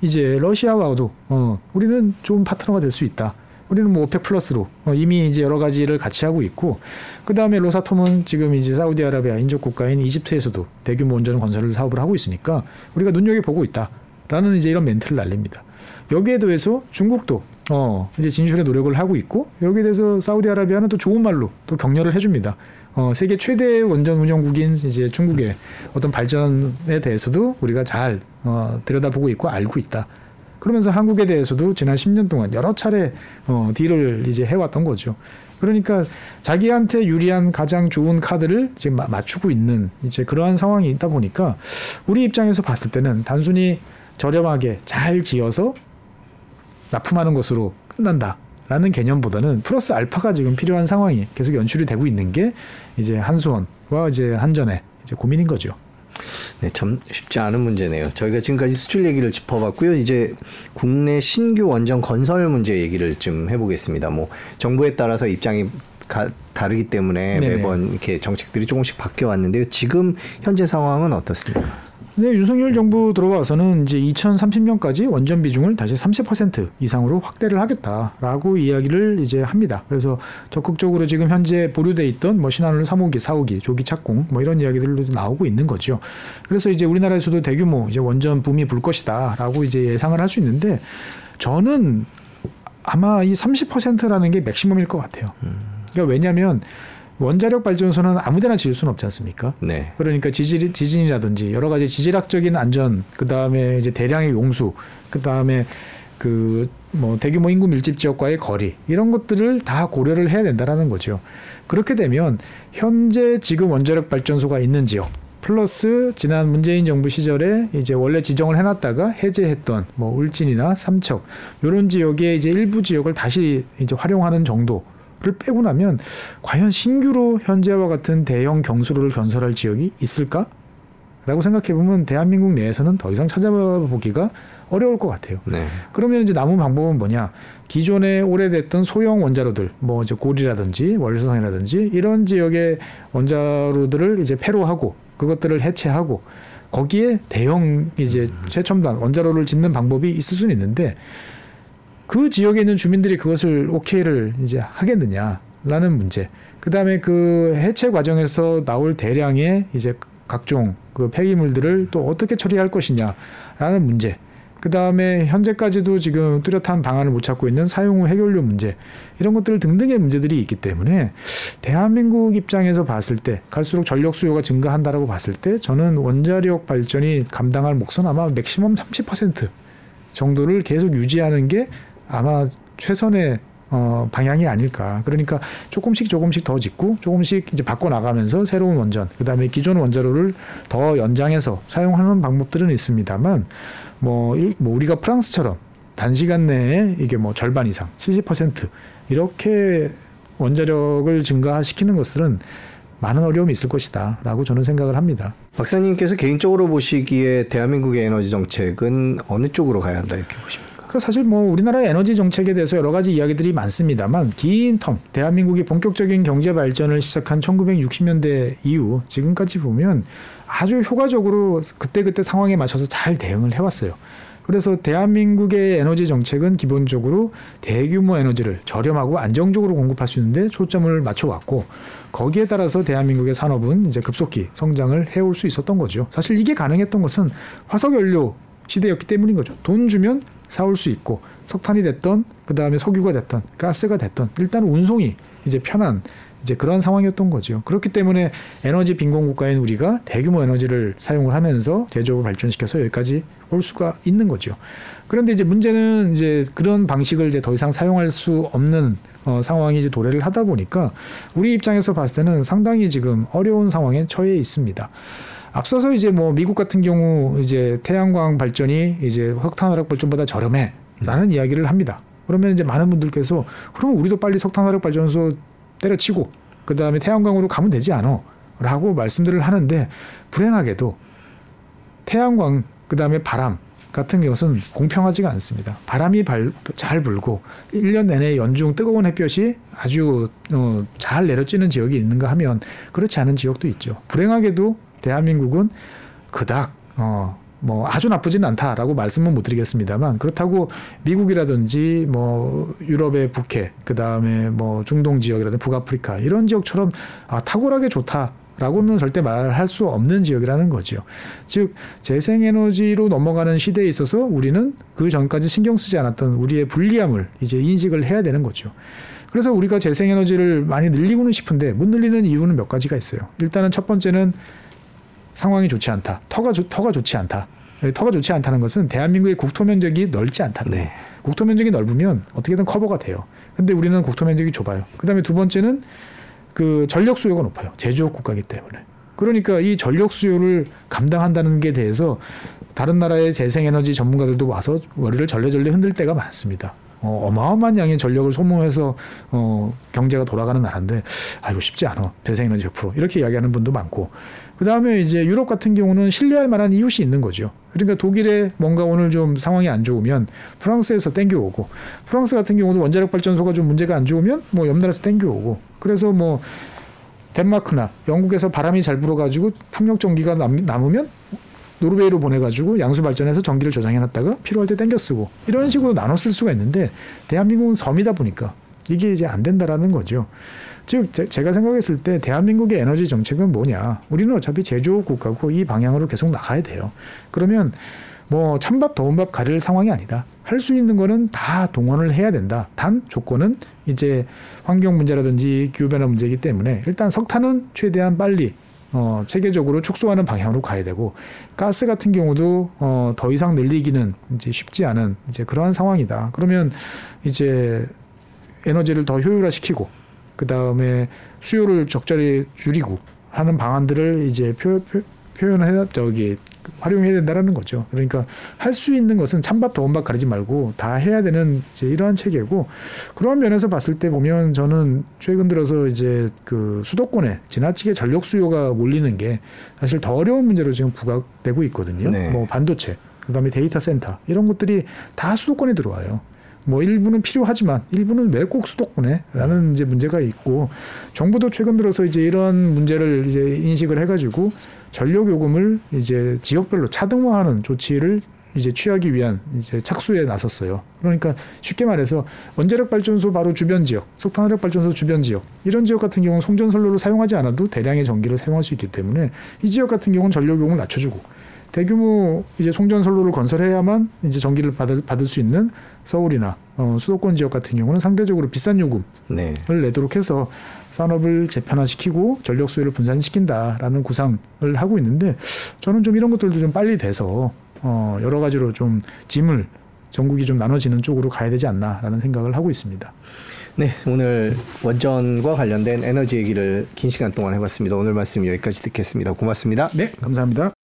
이제 러시아와도 어, 우리는 좋은 파트너가 될 수 있다. 우리는 뭐 OPEC Plus로 어, 이미 이제 여러 가지를 같이 하고 있고 그 다음에 로사톰은 지금 이제 사우디아라비아 인접 국가인 이집트에서도 대규모 원전 건설을 사업을 하고 있으니까 우리가 눈여겨 보고 있다라는 이제 이런 멘트를 날립니다. 여기에 더해서 중국도 어 이제 진출의 노력을 하고 있고 여기에 대해서 사우디아라비아는 또 좋은 말로 또 격려를 해줍니다. 어, 세계 최대 원전 운영국인 이제 중국의 어떤 발전에 대해서도 우리가 잘 어, 들여다보고 있고 알고 있다. 그러면서 한국에 대해서도 지난 10년 동안 여러 차례 어, 딜을 이제 해왔던 거죠. 그러니까 자기한테 유리한 가장 좋은 카드를 지금 맞추고 있는 이제 그러한 상황이 있다 보니까 우리 입장에서 봤을 때는 단순히 저렴하게 잘 지어서 납품하는 것으로 끝난다. 라는 개념보다는 플러스 알파가 지금 필요한 상황이 계속 연출이 되고 있는 게 이제 한수원과 이제 한전의 이제 고민인 거죠. 네, 참 쉽지 않은 문제네요. 저희가 지금까지 수출 얘기를 짚어봤고요. 이제 국내 신규 원전 건설 문제 얘기를 좀 해보겠습니다. 뭐 정부에 따라서 입장이 가, 다르기 때문에 네네. 매번 이렇게 정책들이 조금씩 바뀌어 왔는데요. 지금 현재 상황은 어떻습니까? 네, 윤석열 정부 들어와서는 이제 2030년까지 원전 비중을 다시 30% 이상으로 확대를 하겠다라고 이야기를 이제 합니다. 그래서 적극적으로 지금 현재 보류돼 있던 뭐 신한울 3호기, 4호기, 조기 착공 뭐 이런 이야기들도 나오고 있는 거죠. 그래서 이제 우리나라에서도 대규모 이제 원전 붐이 불 것이다라고 이제 예상을 할 수 있는데 저는 아마 이 30%라는 게 맥시멈일 것 같아요. 그러니까 왜냐하면 원자력 발전소는 아무데나 지을 수는 없지 않습니까? 네. 그러니까 지질, 지진이라든지 여러 가지 지질학적인 안전, 그 다음에 이제 대량의 용수, 그 다음에 그 뭐 대규모 인구 밀집 지역과의 거리 이런 것들을 다 고려를 해야 된다라는 거죠. 그렇게 되면 현재 지금 원자력 발전소가 있는 지역 플러스 지난 문재인 정부 시절에 이제 원래 지정을 해놨다가 해제했던 뭐 울진이나 삼척 이런 지역의 이제 일부 지역을 다시 이제 활용하는 정도 를 빼고 나면 과연 신규로 현재와 같은 대형 경수로를 건설할 지역이 있을까? 라고 생각해 보면 대한민국 내에서는 더 이상 찾아보기가 어려울 것 같아요. 네. 그러면 이제 남은 방법은 뭐냐? 기존에 오래됐던 소형 원자로들, 뭐 이제 고리라든지 월성이라든지 이런 지역의 원자로들을 이제 폐로하고 그것들을 해체하고 거기에 대형 이제 최첨단 원자로를 짓는 방법이 있을 수는 있는데 그 지역에 있는 주민들이 그것을 오케이를 이제 하겠느냐라는 문제. 그 다음에 그 해체 과정에서 나올 대량의 이제 각종 그 폐기물들을 또 어떻게 처리할 것이냐라는 문제. 그 다음에 현재까지도 지금 뚜렷한 방안을 못 찾고 있는 사용 후 해결료 문제 이런 것들 등등의 문제들이 있기 때문에 대한민국 입장에서 봤을 때 갈수록 전력 수요가 증가한다라고 봤을 때 저는 원자력 발전이 감당할 몫은 아마 맥시멈 30% 정도를 계속 유지하는 게 아마 최선의 어, 방향이 아닐까. 그러니까 조금씩 조금씩 더 짓고 조금씩 이제 바꿔 나가면서 새로운 원전, 그 다음에 기존 원자로를 더 연장해서 사용하는 방법들은 있습니다만, 뭐, 뭐 우리가 프랑스처럼 단시간 내에 이게 뭐 절반 이상, 70% 이렇게 원자력을 증가시키는 것들은 많은 어려움이 있을 것이다라고 저는 생각을 합니다. 박사님께서 개인적으로 보시기에 대한민국의 에너지 정책은 어느 쪽으로 가야 한다 이렇게 보십니까? 그 사실 뭐 우리나라의 에너지 정책에 대해서 여러 가지 이야기들이 많습니다만 긴 텀 대한민국이 본격적인 경제 발전을 시작한 1960년대 이후 지금까지 보면 아주 효과적으로 그때그때 상황에 맞춰서 잘 대응을 해왔어요. 그래서 대한민국의 에너지 정책은 기본적으로 대규모 에너지를 저렴하고 안정적으로 공급할 수 있는데 초점을 맞춰왔고 거기에 따라서 대한민국의 산업은 이제 급속히 성장을 해올 수 있었던 거죠. 사실 이게 가능했던 것은 화석 연료 시대였기 때문인 거죠. 돈 주면 사올 수 있고 석탄이 됐던 그 다음에 석유가 됐던 가스가 됐던 일단 운송이 이제 편한 이제 그런 상황이었던 거죠. 그렇기 때문에 에너지 빈곤 국가인 우리가 대규모 에너지를 사용을 하면서 제조업을 발전시켜서 여기까지 올 수가 있는 거죠. 그런데 이제 문제는 이제 그런 방식을 이제 더 이상 사용할 수 없는 어, 상황이 이제 도래를 하다 보니까 우리 입장에서 봤을 때는 상당히 지금 어려운 상황에 처해 있습니다. 앞서서 이제 뭐 미국 같은 경우 이제 태양광 발전이 이제 석탄 화력 발전보다 저렴해 라는 이야기를 합니다. 그러면 이제 많은 분들께서 그럼 우리도 빨리 석탄 화력 발전소 때려치고 그 다음에 태양광으로 가면 되지 않어? 라고 말씀들을 하는데 불행하게도 태양광 그 다음에 바람 같은 것은 공평하지가 않습니다. 바람이 발, 잘 불고 1년 내내 연중 뜨거운 햇볕이 아주 어, 잘 내려지는 지역이 있는가 하면 그렇지 않은 지역도 있죠. 불행하게도 대한민국은 그닥 어, 뭐 아주 나쁘진 않다라고 말씀은 못 드리겠습니다만 그렇다고 미국이라든지 뭐 유럽의 북해 그다음에 뭐 중동 지역이라든지 북아프리카 이런 지역처럼 아 탁월하게 좋다 라고는 절대 말할 수 없는 지역이라는 거죠. 즉 재생에너지로 넘어가는 시대에 있어서 우리는 그 전까지 신경 쓰지 않았던 우리의 불리함을 이제 인식을 해야 되는 거죠. 그래서 우리가 재생에너지를 많이 늘리고는 싶은데 못 늘리는 이유는 몇 가지가 있어요. 일단은 첫 번째는 상황이 좋지 않다. 터가 좋, 터가 좋지 않다. 터가 좋지 않다는 것은 대한민국의 국토 면적이 넓지 않다는 거예요. 네. 국토 면적이 넓으면 어떻게든 커버가 돼요. 근데 우리는 국토 면적이 좁아요. 그다음에 두 번째는 그 전력 수요가 높아요. 제조업 국가이기 때문에. 그러니까 이 전력 수요를 감당한다는 게 대해서 다른 나라의 재생에너지 전문가들도 와서 머리를 절레절레 흔들 때가 많습니다. 어, 어마어마한 양의 전력을 소모해서 어, 경제가 돌아가는 나라인데 아 이거 쉽지 않아. 재생에너지 100% 이렇게 이야기하는 분도 많고. 그 다음에 이제 유럽 같은 경우는 신뢰할 만한 이웃이 있는 거죠. 그러니까 독일에 뭔가 오늘 좀 상황이 안 좋으면 프랑스에서 땡겨오고 프랑스 같은 경우도 원자력 발전소가 좀 문제가 안 좋으면 뭐 옆 나라에서 땡겨오고. 그래서 뭐 덴마크나 영국에서 바람이 잘 불어가지고 풍력 전기가 남, 남으면 노르웨이로 보내가지고 양수 발전해서 전기를 저장해놨다가 필요할 때 땡겨 쓰고 이런 식으로 나눠 쓸 수가 있는데 대한민국은 섬이다 보니까 이게 이제 안 된다라는 거죠. 즉 제, 가 생각했을 때 대한민국의 에너지 정책은 뭐냐? 우리는 어차피 제조업 국가고 이 방향으로 계속 나가야 돼요. 그러면 뭐 찬밥 더운 밥 가릴 상황이 아니다. 할 수 있는 거는 다 동원을 해야 된다. 단 조건은 이제 환경 문제라든지 기후 변화 문제이기 때문에 일단 석탄은 최대한 빨리 어, 체계적으로 축소하는 방향으로 가야 되고 가스 같은 경우도 어, 더 이상 늘리기는 이제 쉽지 않은 이제 그러한 상황이다. 그러면 이제 에너지를 더 효율화시키고 그 다음에 수요를 적절히 줄이고 하는 방안들을 이제 표, 표, 표현해 저기 활용해야 된다라는 거죠. 그러니까 할 수 있는 것은 찬밥 더운밥 가리지 말고 다 해야 되는 이제 이러한 체계고 그런 면에서 봤을 때 보면 저는 최근 들어서 이제 그 수도권에 지나치게 전력 수요가 몰리는 게 사실 더 어려운 문제로 지금 부각되고 있거든요. 네. 뭐 반도체, 그다음에 데이터 센터 이런 것들이 다 수도권에 들어와요. 뭐 일부는 필요하지만 일부는 왜 꼭 수도권에? 라는 이제 문제가 있고 정부도 최근 들어서 이제 이런 문제를 이제 인식을 해가지고 전력 요금을 이제 지역별로 차등화하는 조치를 이제 취하기 위한 이제 착수에 나섰어요. 그러니까 쉽게 말해서 원자력 발전소 바로 주변 지역, 석탄화력 발전소 주변 지역 이런 지역 같은 경우는 송전선로를 사용하지 않아도 대량의 전기를 사용할 수 있기 때문에 이 지역 같은 경우는 전력 요금을 낮춰주고 대규모 이제 송전선로를 건설해야만 이제 전기를 받을, 받을 수 있는 서울이나 어, 수도권 지역 같은 경우는 상대적으로 비싼 요금을 네. 내도록 해서 산업을 재편화시키고 전력 수요를 분산시킨다라는 구상을 하고 있는데 저는 좀 이런 것들도 좀 빨리 돼서 어, 여러 가지로 좀 짐을 전국이 좀 나눠지는 쪽으로 가야 되지 않나라는 생각을 하고 있습니다. 네, 오늘 원전과 관련된 에너지 얘기를 긴 시간 동안 해봤습니다. 오늘 말씀 여기까지 듣겠습니다. 고맙습니다. 네, 감사합니다.